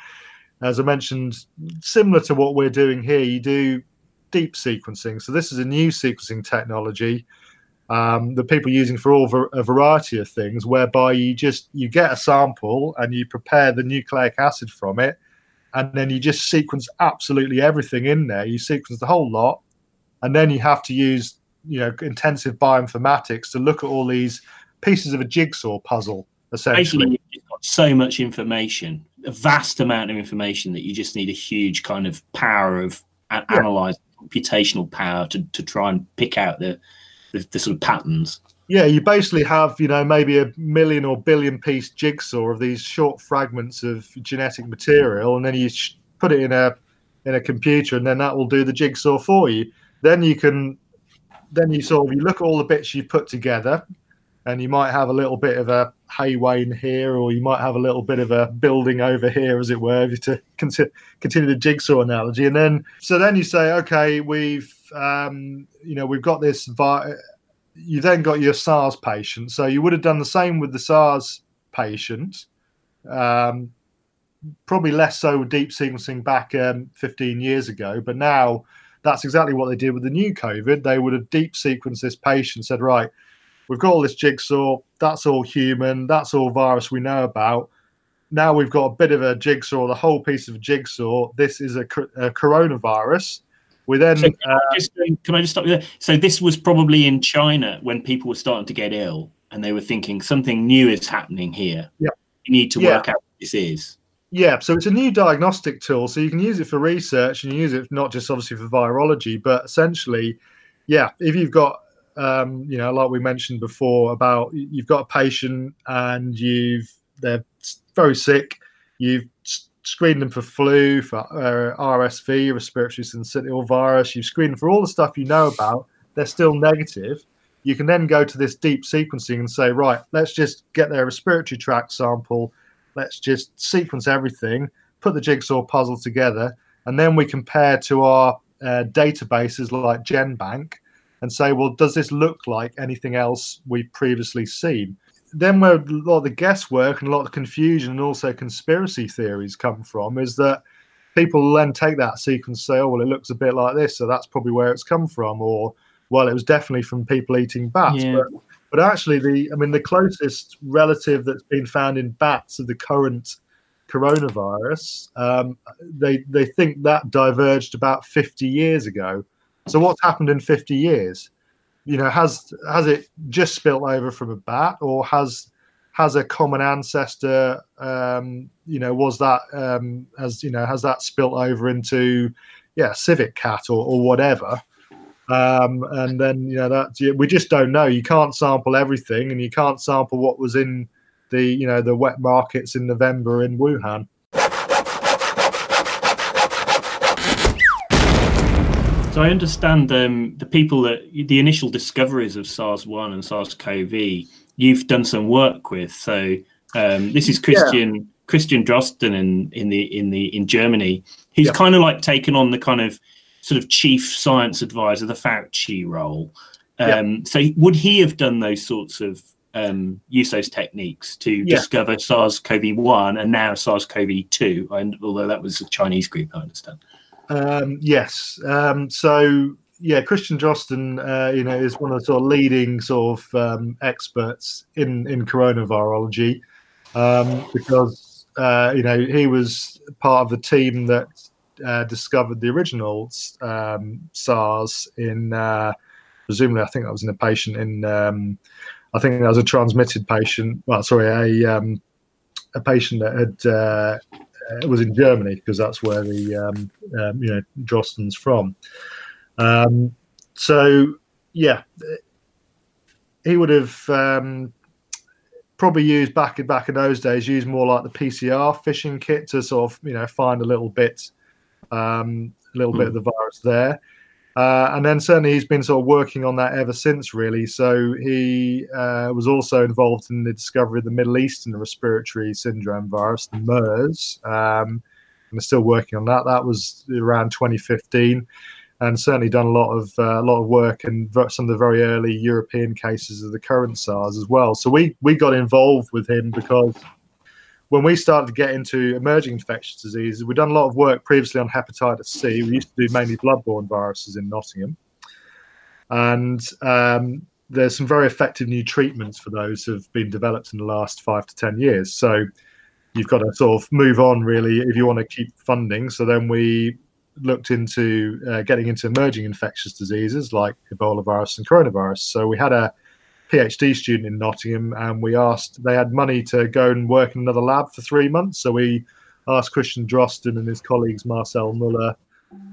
Speaker 5: as I mentioned, similar to what we're doing here, you do deep sequencing. So this is a new sequencing technology um, that people are using for all a variety of things, whereby you just you get a sample and you prepare the nucleic acid from it, and then you just sequence absolutely everything in there. You sequence the whole lot, and then you have to use you know intensive bioinformatics to look at all these pieces of a jigsaw puzzle essentially.
Speaker 3: Basically, you've got so much information, a vast amount of information that you just need a huge kind of power of a-
Speaker 5: Yeah.
Speaker 3: analyze computational power to, to try and pick out the, the the sort of patterns.
Speaker 5: Yeah, you basically have, you know, maybe a million or billion piece jigsaw of these short fragments of genetic material, and then you sh- put it in a in a computer, and then that will do the jigsaw for you. Then you can, then you sort of you look at all the bits you've put together, and you might have a little bit of a hayway in here, or you might have a little bit of a building over here, as it were, to continue the jigsaw analogy. And then, so then you say, okay, we've, um, you know, we've got this. Vi- you then got your SARS patient. So you would have done the same with the SARS patient. Um, probably less so with deep sequencing back um, 15 years ago, but now that's exactly what they did with the new COVID. They would have deep sequenced this patient, said, right, we've got all this jigsaw, that's all human, that's all virus we know about. Now we've got a bit of a jigsaw, the whole piece of jigsaw. This is a, a coronavirus. We then
Speaker 3: So can,
Speaker 5: uh,
Speaker 3: I just, can I just stop you there? So this was probably in China when people were starting to get ill, and they were thinking something new is happening here.
Speaker 5: Yeah.
Speaker 3: You need to
Speaker 5: Yeah.
Speaker 3: work out what this is.
Speaker 5: Yeah, so it's a new diagnostic tool. So you can use it for research and use it not just obviously for virology, but essentially, yeah, if you've got, um, you know, like we mentioned before about you've got a patient and you've they're very sick, you've screened them for flu, for uh, RSV, respiratory syncytial virus, you've screened them for all the stuff you know about, they're still negative. You can then go to this deep sequencing and say, right, let's just get their respiratory tract sample let's just sequence everything, put the jigsaw puzzle together, and then we compare to our uh, databases like GenBank and say, well, does this look like anything else we've previously seen? Then where a lot of the guesswork and a lot of confusion and also conspiracy theories come from is that people then take that sequence and say, oh, well, it looks a bit like this, so that's probably where it's come from, or well, it was definitely from people eating bats.
Speaker 3: Yeah.
Speaker 5: But, but actually, the I mean, the closest relative that's been found in bats of the current coronavirus, um, they they think that diverged about 50 years ago. So what's happened in 50 years? You know, has has it just spilt over from a bat, or has has a common ancestor? Um, you know, was that um, has you know has that spilt over into yeah civet cat or, or whatever? Um, and then you know that we just don't know. You can't sample everything, and you can't sample what was in the you know the wet markets in November in Wuhan.
Speaker 3: So I understand um, the people that the initial discoveries of SARS-1 and SARS-CoV you've done some work with. So um, this is Christian yeah. Christian Drosten in in the in the in Germany. He's yeah. kind of like taken on the kind of sort of chief science advisor, the Fauci role. Um, yeah. So would he have done those sorts of um, use those techniques to yeah. discover SARS-CoV-1 and now SARS-CoV-2? And although that was a Chinese group, I understand.
Speaker 5: Um, yes. Um, so yeah, Christian Drosten, uh, you know, is one of the sort of leading sort of um, experts in in coronavirology um, because uh, you know he was part of the team that uh, discovered the original um, SARS in uh, presumably I think that was in a patient in um, I think that was a transmitted patient. Well, sorry, a um, a patient that had uh, it was in Germany because that's where the um, um, you know Drosten's from. Um, so yeah, he would have probably used back in back in those days used more like the PCR fishing kit to sort of you know find a little bit um, a little mm. bit of the virus there. Uh, and then certainly he's been sort of working on that ever since, really. So he uh, was also involved in the discovery of the Middle Eastern respiratory syndrome virus, the MERS, um, and is still working on that. That was around 2015, and certainly done a lot of uh, a lot of work in some of the very early European cases of the current SARS as well. So we we got involved with him because when we started to get into emerging infectious diseases, we'd done a lot of work previously on hepatitis C. We used to do mainly bloodborne viruses in Nottingham. And um, there's some very effective new treatments for those have been developed in the last five to 10 years. So you've got to sort of move on, really, if you want to keep funding. So then we looked into uh, getting into emerging infectious diseases like Ebola virus and coronavirus. So we had a PhD student in Nottingham, and we asked they had money to go and work in another lab for three months. So we asked Christian Drosten and his colleagues Marcel Muller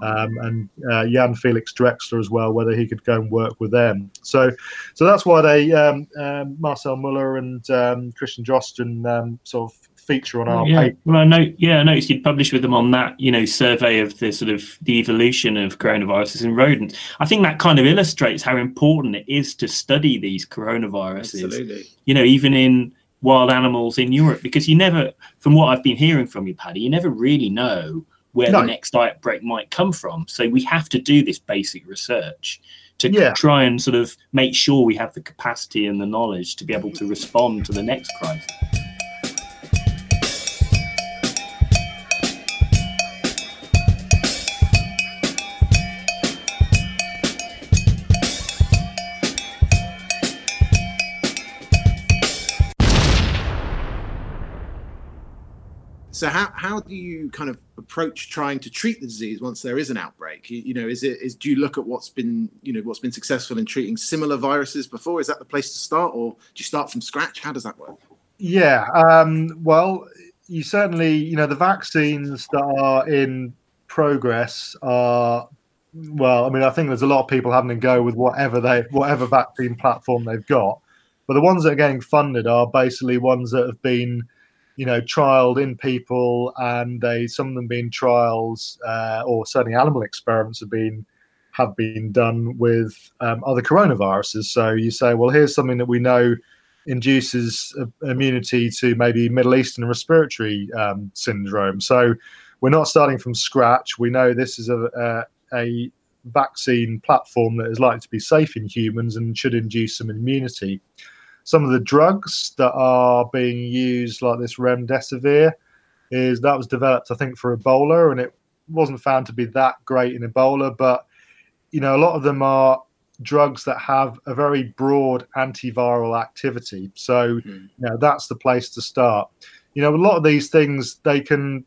Speaker 5: um, and uh, Jan Felix Drexler as well whether he could go and work with them. So, so that's why they um, um, Marcel Muller and um, Christian Drosten um, sort of feature on our
Speaker 3: yeah.
Speaker 5: paper.
Speaker 3: Well, I know, yeah, I noticed you'd published with them on that, you know, survey of the sort of the evolution of coronaviruses in rodents. I think that kind of illustrates how important it is to study these coronaviruses.
Speaker 4: Absolutely.
Speaker 3: You know, even in wild animals in Europe, because you never, from what I've been hearing from you, Paddy, you never really know where no. the next outbreak might come from. So we have to do this basic research to yeah. try and sort of make sure we have the capacity and the knowledge to be able to respond to the next crisis.
Speaker 4: So how, how do you kind of approach trying to treat the disease once there is an outbreak? You, you, know, is it is do you look at what's been you know what's been successful in treating similar viruses before? Is that the place to start, or do you start from scratch? How does that work?
Speaker 5: Yeah, um, well, you certainly you know the vaccines that are in progress are well. I mean, I think there's a lot of people having to go with whatever they whatever vaccine platform they've got, but the ones that are getting funded are basically ones that have been you know, trialed in people, and they some of them being trials uh, or certainly animal experiments have been have been done with um, other coronaviruses. So you say, well, here's something that we know induces immunity to maybe Middle Eastern respiratory um, syndrome. So we're not starting from scratch. We know this is a, a, a vaccine platform that is likely to be safe in humans and should induce some immunity. Some of the drugs that are being used, like this remdesivir, is that was developed, I think, for Ebola, and it wasn't found to be that great in Ebola. But you know, a lot of them are drugs that have a very broad antiviral activity. So, mm. you know, that's the place to start. You know, a lot of these things they can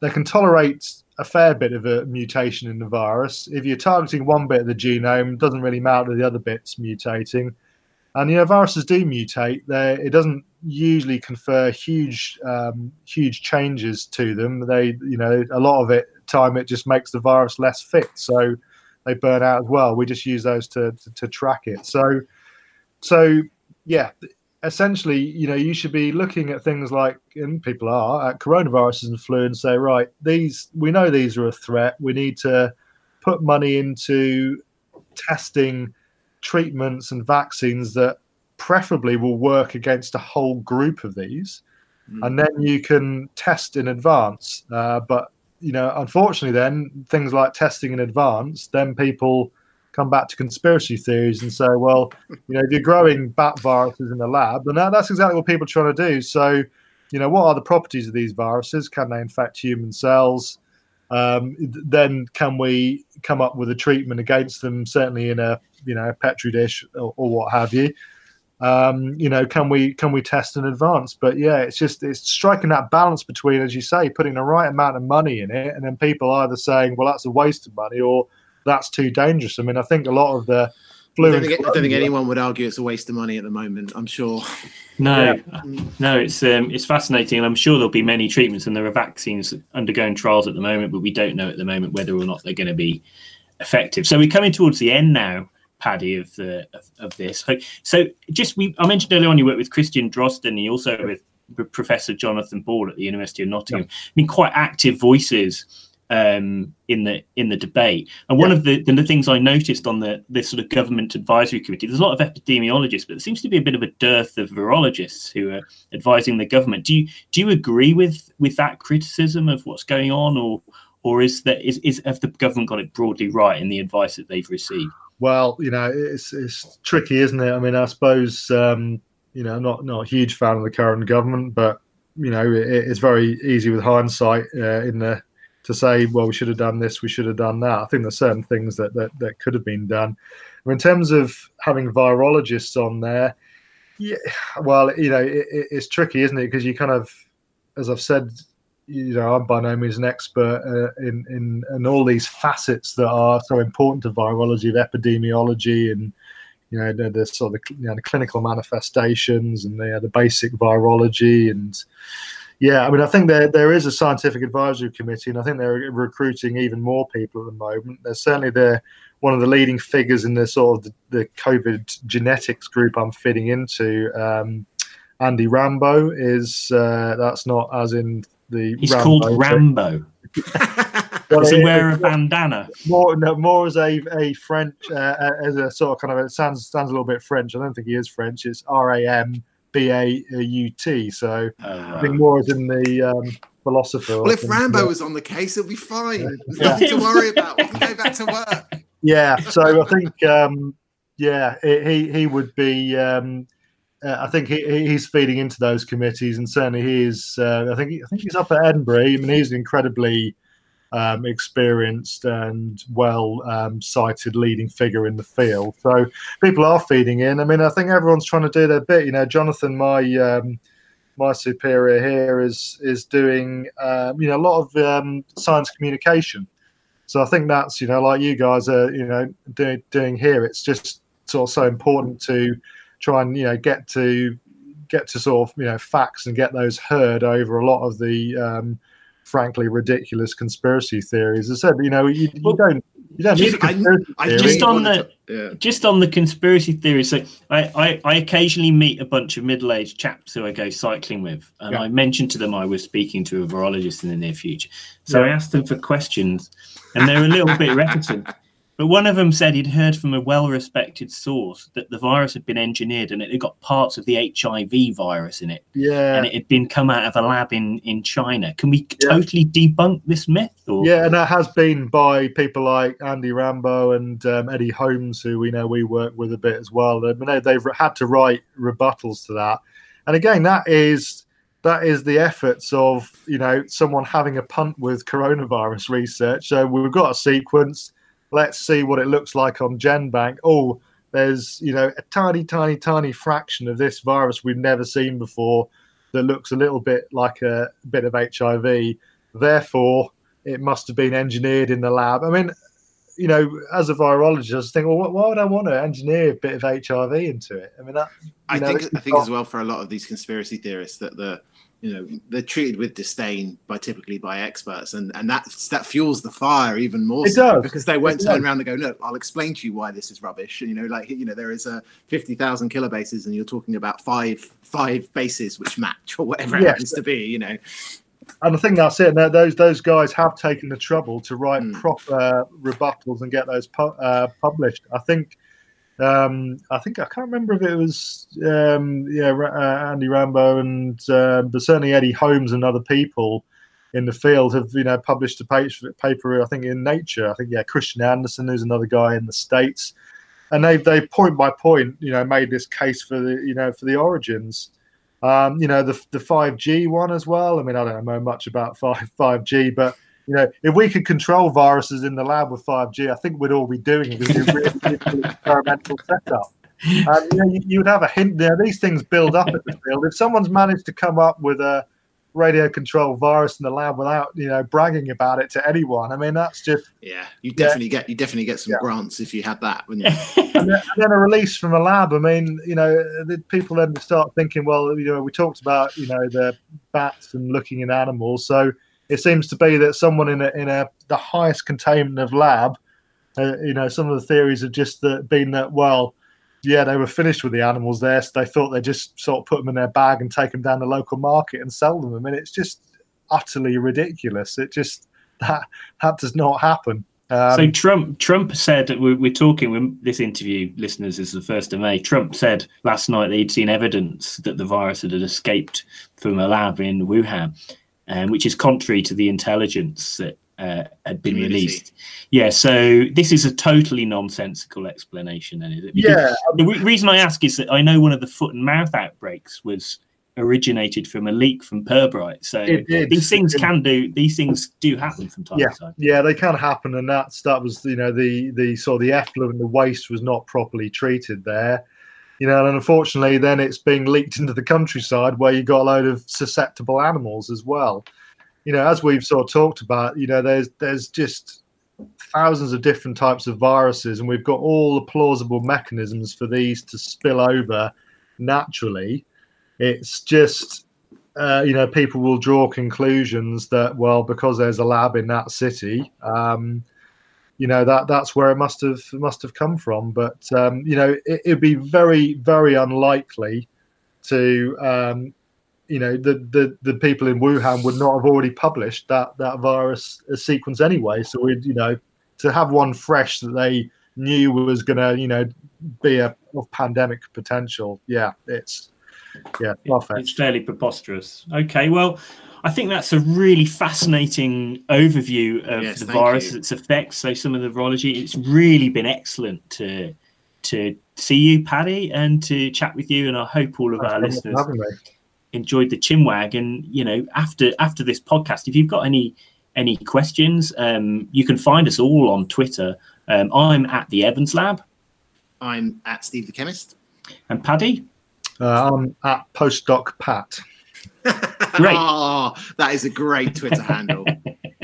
Speaker 5: they can tolerate a fair bit of a mutation in the virus. If you're targeting one bit of the genome, it doesn't really matter the other bits mutating. And you know, viruses do mutate. They, it doesn't usually confer huge, um, huge changes to them. They, you know, a lot of it time it just makes the virus less fit, so they burn out as well. We just use those to to, to track it. So, so yeah, essentially, you know, you should be looking at things like, and people are, at coronaviruses and flu and say, right, these, we know these are a threat. We need to put money into testing treatments and vaccines that preferably will work against a whole group of these. Mm. And then you can test in advance. Uh, but, you know, unfortunately, then things like testing in advance, then people come back to conspiracy theories and say, well, you know, if you're growing bat viruses in the lab, then that, that's exactly what people are trying to do. So, you know, what are the properties of these viruses? Can they infect human cells? Um, then can we come up with a treatment against them? Certainly in a you know petri dish or, or what have you. Um, you know, can we can we test in advance? But yeah, it's just it's striking that balance between, as you say, putting the right amount of money in it, and then people either saying, well, that's a waste of money, or that's too dangerous. I mean, I think a lot of the
Speaker 4: I don't, think, I don't think anyone would argue it's a waste of money at the moment. I'm sure.
Speaker 3: No, yeah. no, it's um, it's fascinating, and I'm sure there'll be many treatments, and there are vaccines undergoing trials at the moment, but we don't know at the moment whether or not they're going to be effective. So we're coming towards the end now, Paddy, of the of, of this. So just we, I mentioned earlier on, you work with Christian Drosten, and you also with Professor Jonathan Ball at the University of Nottingham. Yeah. I mean, quite active voices um, in the in the debate. And one yeah. of the, the things I noticed on the this sort of government advisory committee, there's a lot of epidemiologists, but there seems to be a bit of a dearth of virologists who are advising the government. Do you do you agree with with that criticism of what's going on, or or is that is is have the government got it broadly right in the advice that they've received?
Speaker 5: Well, you know, it's it's tricky, isn't it? I mean, I suppose um, you know, not not a huge fan of the current government, but you know, it, it's very easy with hindsight uh, in the to say, well, we should have done this, we should have done that. I think there's certain things that that, that could have been done. in terms of having virologists on there, yeah, well, you know, it, it's tricky, isn't it? Because you kind of, as I've said, you know, I'm by no means an expert uh, in, in in all these facets that are so important to virology, of epidemiology, and you know the, the sort of the, you know, the clinical manifestations and the the basic virology and yeah, I mean, I think there there is a scientific advisory committee, and I think they're recruiting even more people at the moment. They're certainly they're one of the leading figures in the sort of the, the COVID genetics group I'm fitting into. Um, Andy Rambo is uh, that's not as in the.
Speaker 3: He's Rambo called Rambo. well, Does he wear a bandana?
Speaker 5: More, no, more as a a French, uh, as a sort of kind of it sounds sounds a little bit French. I don't think he is French. It's R A M B A U T. So uh, I think more as in the um, philosopher.
Speaker 4: Well, if Rambo was on the case, it'll be fine. There's yeah. nothing to worry about. We can go back to work.
Speaker 5: Yeah. So I think, um, yeah, it, he he would be. Um, uh, I think he, he's feeding into those committees, and certainly he is. Uh, I think I think he's up at Edinburgh. I mean, he's incredibly um, experienced and well um, cited leading figure in the field. So people are feeding in. I mean, I think everyone's trying to do their bit. You know, Jonathan, my um, my superior here, is is doing um, you know a lot of um, science communication. So I think that's you know like you guys are you know do, doing here. It's just sort of so important to try and you know get to get to sort of you know facts and get those heard over a lot of the um, frankly ridiculous conspiracy theories. I said, you know, you, you don't you don't need
Speaker 3: I, just on the yeah. just on the conspiracy theory. So I, I, I occasionally meet a bunch of middle aged chaps who I go cycling with, and yeah. I mentioned to them I was speaking to a virologist in the near future. So yeah. I asked them for questions, and they're a little bit reticent. But one of them said he'd heard from a well-respected source that the virus had been engineered and it had got parts of the HIV virus in it,
Speaker 5: Yeah,
Speaker 3: and it had been come out of a lab in in China. Can we
Speaker 5: Yeah.
Speaker 3: totally debunk this myth? Or
Speaker 5: yeah, and that has been by people like Andy Rambo and um, Eddie Holmes, who we know we work with a bit as well. I mean, they- they've had to write rebuttals to that, and again, that is that is the efforts of you know someone having a punt with coronavirus research. So we've got a sequence. Let's see what it looks like on GenBank. Oh, there's you know a tiny, tiny, tiny fraction of this virus we've never seen before that looks a little bit like a bit of HIV. Therefore, it must have been engineered in the lab. I mean, you know, as a virologist, I was thinking, well, why would I want to engineer a bit of HIV into it? I mean, that
Speaker 4: I
Speaker 5: know,
Speaker 4: think I think
Speaker 5: not-
Speaker 4: as well for a lot of these conspiracy theorists that the you know they're treated with disdain by typically by experts and and that that fuels the fire even more
Speaker 5: It
Speaker 4: so
Speaker 5: does.
Speaker 4: because they won't
Speaker 5: It
Speaker 4: turn
Speaker 5: does.
Speaker 4: around and go no I'll explain to you why this is rubbish you know like you know there is a 50,000 kilobases and you're talking about five five bases which match or whatever it happens to be you know
Speaker 5: and I think that's it. And those those guys have taken the trouble to write
Speaker 4: Mm.
Speaker 5: proper rebuttals and get those pu- uh, published. I think. Um, I think I can't remember if it was um, yeah uh, Andy Rambo and um, but certainly Eddie Holmes and other people in the field have you know published a paper, paper I think in Nature. I think yeah Christian Anderson, who's another guy in the states, and they they point by point you know made this case for the you know for the origins. Um, you know the the five G one as well. I mean I don't know much about five five G, but you know if we could control viruses in the lab with five G, I think we'd all be doing it. We'd be really really experimental setup. And you, know, you, you would have a hint there. These things build up in the field. If someone's managed to come up with a radio controlled virus in the lab without you know bragging about it to anyone, I mean that's just
Speaker 4: yeah you definitely get you definitely get some
Speaker 5: Yeah.
Speaker 4: grants if you had that wouldn't you?
Speaker 5: and then, and then a release from a lab. I mean, you know, the people then start thinking, well, you know, we talked about, you know, the bats and looking in animals. So it seems to be that someone in a in a the highest containment of lab, uh, you know, some of the theories have just that been that well, yeah, they were finished with the animals there, so they thought they just sort of put them in their bag and take them down the local market and sell them. I mean, it's just utterly ridiculous. It just that that does not happen. Um,
Speaker 3: so Trump Trump said we're, we're talking with this interview listeners is the first of May. Trump said last night that he'd seen evidence that the virus had escaped from a lab in Wuhan, um, which is contrary to the intelligence that uh, had been
Speaker 4: Community.
Speaker 3: released. Yeah, so this is a totally nonsensical explanation, then, is it? Because
Speaker 5: yeah,
Speaker 3: The re- reason I ask is that I know one of the foot and mouth outbreaks was originated from a leak from Perbrite. So these things can do these things do happen from time
Speaker 5: Yeah.
Speaker 3: to time.
Speaker 5: Yeah, they can happen, and that's that was you know the the sort of the effluent, the waste was not properly treated there, you know, and unfortunately, then it's being leaked into the countryside where you've got a load of susceptible animals as well. You know, as we've sort of talked about, you know, there's there's just thousands of different types of viruses, and we've got all the plausible mechanisms for these to spill over naturally. It's just uh, you know, people will draw conclusions that, well, because there's a lab in that city, um, you know, that that's where it must have must have come from. But um, you know, it, it'd be very, very unlikely to, um, you know, the, the the people in Wuhan would not have already published that that virus sequence anyway. So we'd, you know, to have one fresh that they knew was going to, you know, be a of pandemic potential. Yeah, it's yeah, perfect.
Speaker 3: It's fairly preposterous. Okay, well, I think that's a really fascinating overview of
Speaker 4: Yes,
Speaker 3: the virus,
Speaker 4: you.
Speaker 3: its effects. So some of the virology. It's really been excellent to to see you, Paddy, and to chat with you. And I hope all of our listeners enjoyed the chinwag. And you know, after after this podcast, if you've got any any questions, um, you can find us all on Twitter. Um, I'm at the Evans Lab,
Speaker 4: I'm at Steve the Chemist.
Speaker 3: and Paddy.
Speaker 5: Uh, I'm at postdoc Pat.
Speaker 3: Great.
Speaker 4: oh, that is a great Twitter handle.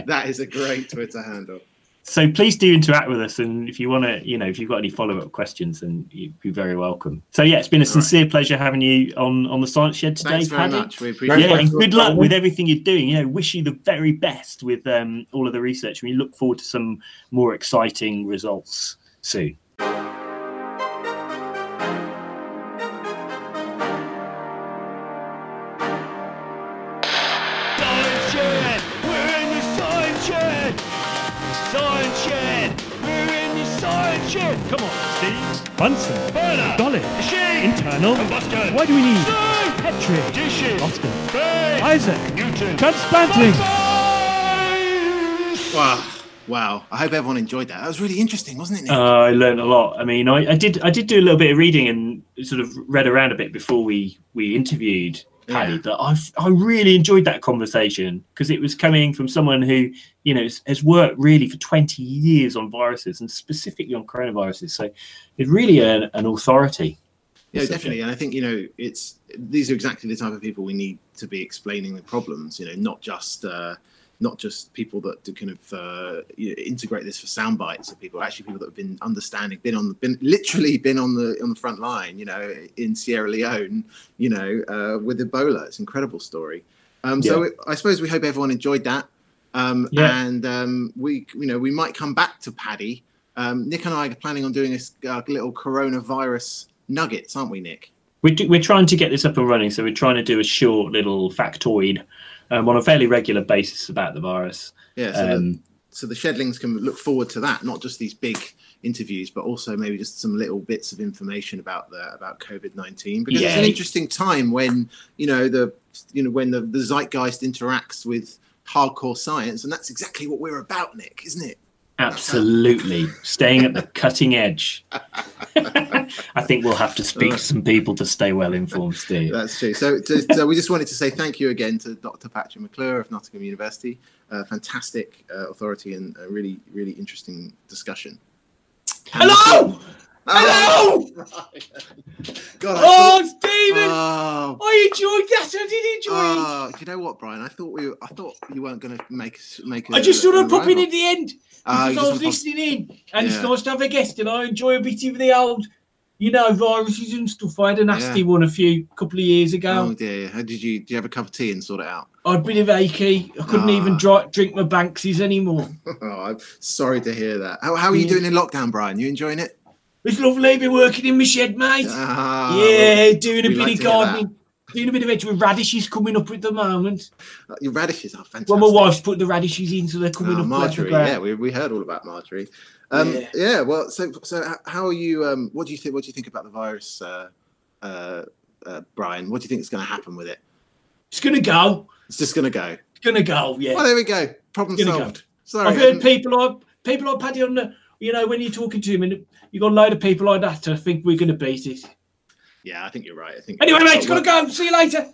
Speaker 4: That is a great Twitter handle.
Speaker 3: So please do interact with us, and if you want to, you know, if you've got any follow-up questions, then you'd be very welcome. So yeah, it's been a
Speaker 4: Right.
Speaker 3: sincere pleasure having you on on the Science Shed today,
Speaker 4: Thanks very
Speaker 3: Paddy.
Speaker 4: much. We appreciate
Speaker 3: Yeah,
Speaker 4: it.
Speaker 3: and good luck with everything you're doing. You know, wish you the very best with um, all of the research. We look forward to some more exciting results soon.
Speaker 1: Machine.
Speaker 6: Internal.
Speaker 1: Combustion.
Speaker 6: Why do we need
Speaker 1: Steam.
Speaker 6: Petri?
Speaker 1: Dishes.
Speaker 6: Oscar.
Speaker 1: Base.
Speaker 6: Isaac.
Speaker 1: Newton.
Speaker 6: Transplanting.
Speaker 4: Wow. Wow. I hope everyone enjoyed that. That was really interesting, wasn't it, Nick?
Speaker 3: Uh, I learned a lot. I mean, I, I did I did do a little bit of reading and sort of read around a bit before we we interviewed Paddy.
Speaker 4: Yeah.
Speaker 3: That I I really enjoyed that conversation because it was coming from someone who you know has, has worked really for twenty years on viruses and specifically on coronaviruses. So it's really an, an authority.
Speaker 4: Yeah, definitely. And I think, you know, it's these are exactly the type of people we need to be explaining the problems, you know, not just uh, not just people that do kind of uh, you know, integrate this for sound bites of people, actually people that have been understanding, been on the been literally been on the on the front line, you know, in Sierra Leone, you know, uh, with Ebola. It's an incredible story. Um, So I suppose we hope everyone enjoyed that. Um,
Speaker 3: Yeah.
Speaker 4: and um, we, you know, we might come back to Paddy. Um, Nick and I are planning on doing this uh, little coronavirus nuggets, aren't we, Nick?
Speaker 3: We're, do- we're trying to get this up and running, so we're trying to do a short little factoid um, on a fairly regular basis about the virus.
Speaker 4: Yeah. So, the,
Speaker 3: Um,
Speaker 4: so the Shedlings can look forward to that, not just these big interviews, but also maybe just some little bits of information about the about COVID nineteen. Because it's an interesting time when you know the you know when the, the zeitgeist interacts with hardcore science, and that's exactly what we're about, Nick, isn't it?
Speaker 3: Absolutely, staying at the cutting edge. I think we'll have to speak to some people to stay well informed, Steve.
Speaker 4: That's true. So, so, so we just wanted to say thank you again to Dr. Patrick McClure of Nottingham University. Uh, fantastic uh, authority and a really, really interesting discussion.
Speaker 3: Hello,
Speaker 4: Oh,
Speaker 3: hello.
Speaker 4: God,
Speaker 3: Oh,
Speaker 4: thought- oh,
Speaker 3: I enjoyed that. I did enjoy it.
Speaker 4: oh, do you know what, Brian? I thought we, were, I thought you weren't going to make make.
Speaker 3: I just
Speaker 4: a
Speaker 3: I'd pop in at the end because I was
Speaker 4: wanna pop-
Speaker 3: listening in, and it's
Speaker 4: Yeah.
Speaker 3: nice to have a guest, and I enjoy a bit of the old, you know, viruses and stuff. I had a nasty
Speaker 4: Yeah.
Speaker 3: one a few couple of years ago.
Speaker 4: Oh dear! How did you? Did you have a cup of tea and sort it out?
Speaker 3: I'd been of achy. I couldn't
Speaker 4: Ah.
Speaker 3: even dri- drink my Banksies anymore.
Speaker 4: oh, I'm sorry to hear that. How, how are you doing in lockdown, Brian? You enjoying it?
Speaker 3: It's lovely. Been working in my shed, mate.
Speaker 4: Ah,
Speaker 3: yeah, doing a bit
Speaker 4: like
Speaker 3: of
Speaker 4: to
Speaker 3: gardening. Doing a bit of it with radishes coming up at the moment.
Speaker 4: your radishes are fantastic.
Speaker 3: Well, my wife's put the radishes in, so they're coming
Speaker 4: Ah,
Speaker 3: up.
Speaker 4: Marjorie,
Speaker 3: the
Speaker 4: yeah, we, we heard all about Marjorie. Um, yeah.
Speaker 3: Yeah.
Speaker 4: well, so so how are you? Um, what do you think? What do you think about the virus, uh, uh, uh, Brian? What do you think is going to happen with it?
Speaker 3: It's gonna go.
Speaker 4: It's just going to go.
Speaker 3: It's gonna go. Yeah.
Speaker 4: Well, there we go. Problem
Speaker 3: Gonna go.
Speaker 4: solved. Sorry,
Speaker 3: I've heard
Speaker 4: didn't-
Speaker 3: people are people are Paddy on the. You know, when you're talking to him, and you've got a load of people like that, I think we're gonna beat it.
Speaker 4: Yeah, I think you're right. I think.
Speaker 3: Anyway, mate,
Speaker 4: right.
Speaker 3: it's gotta go. See you later.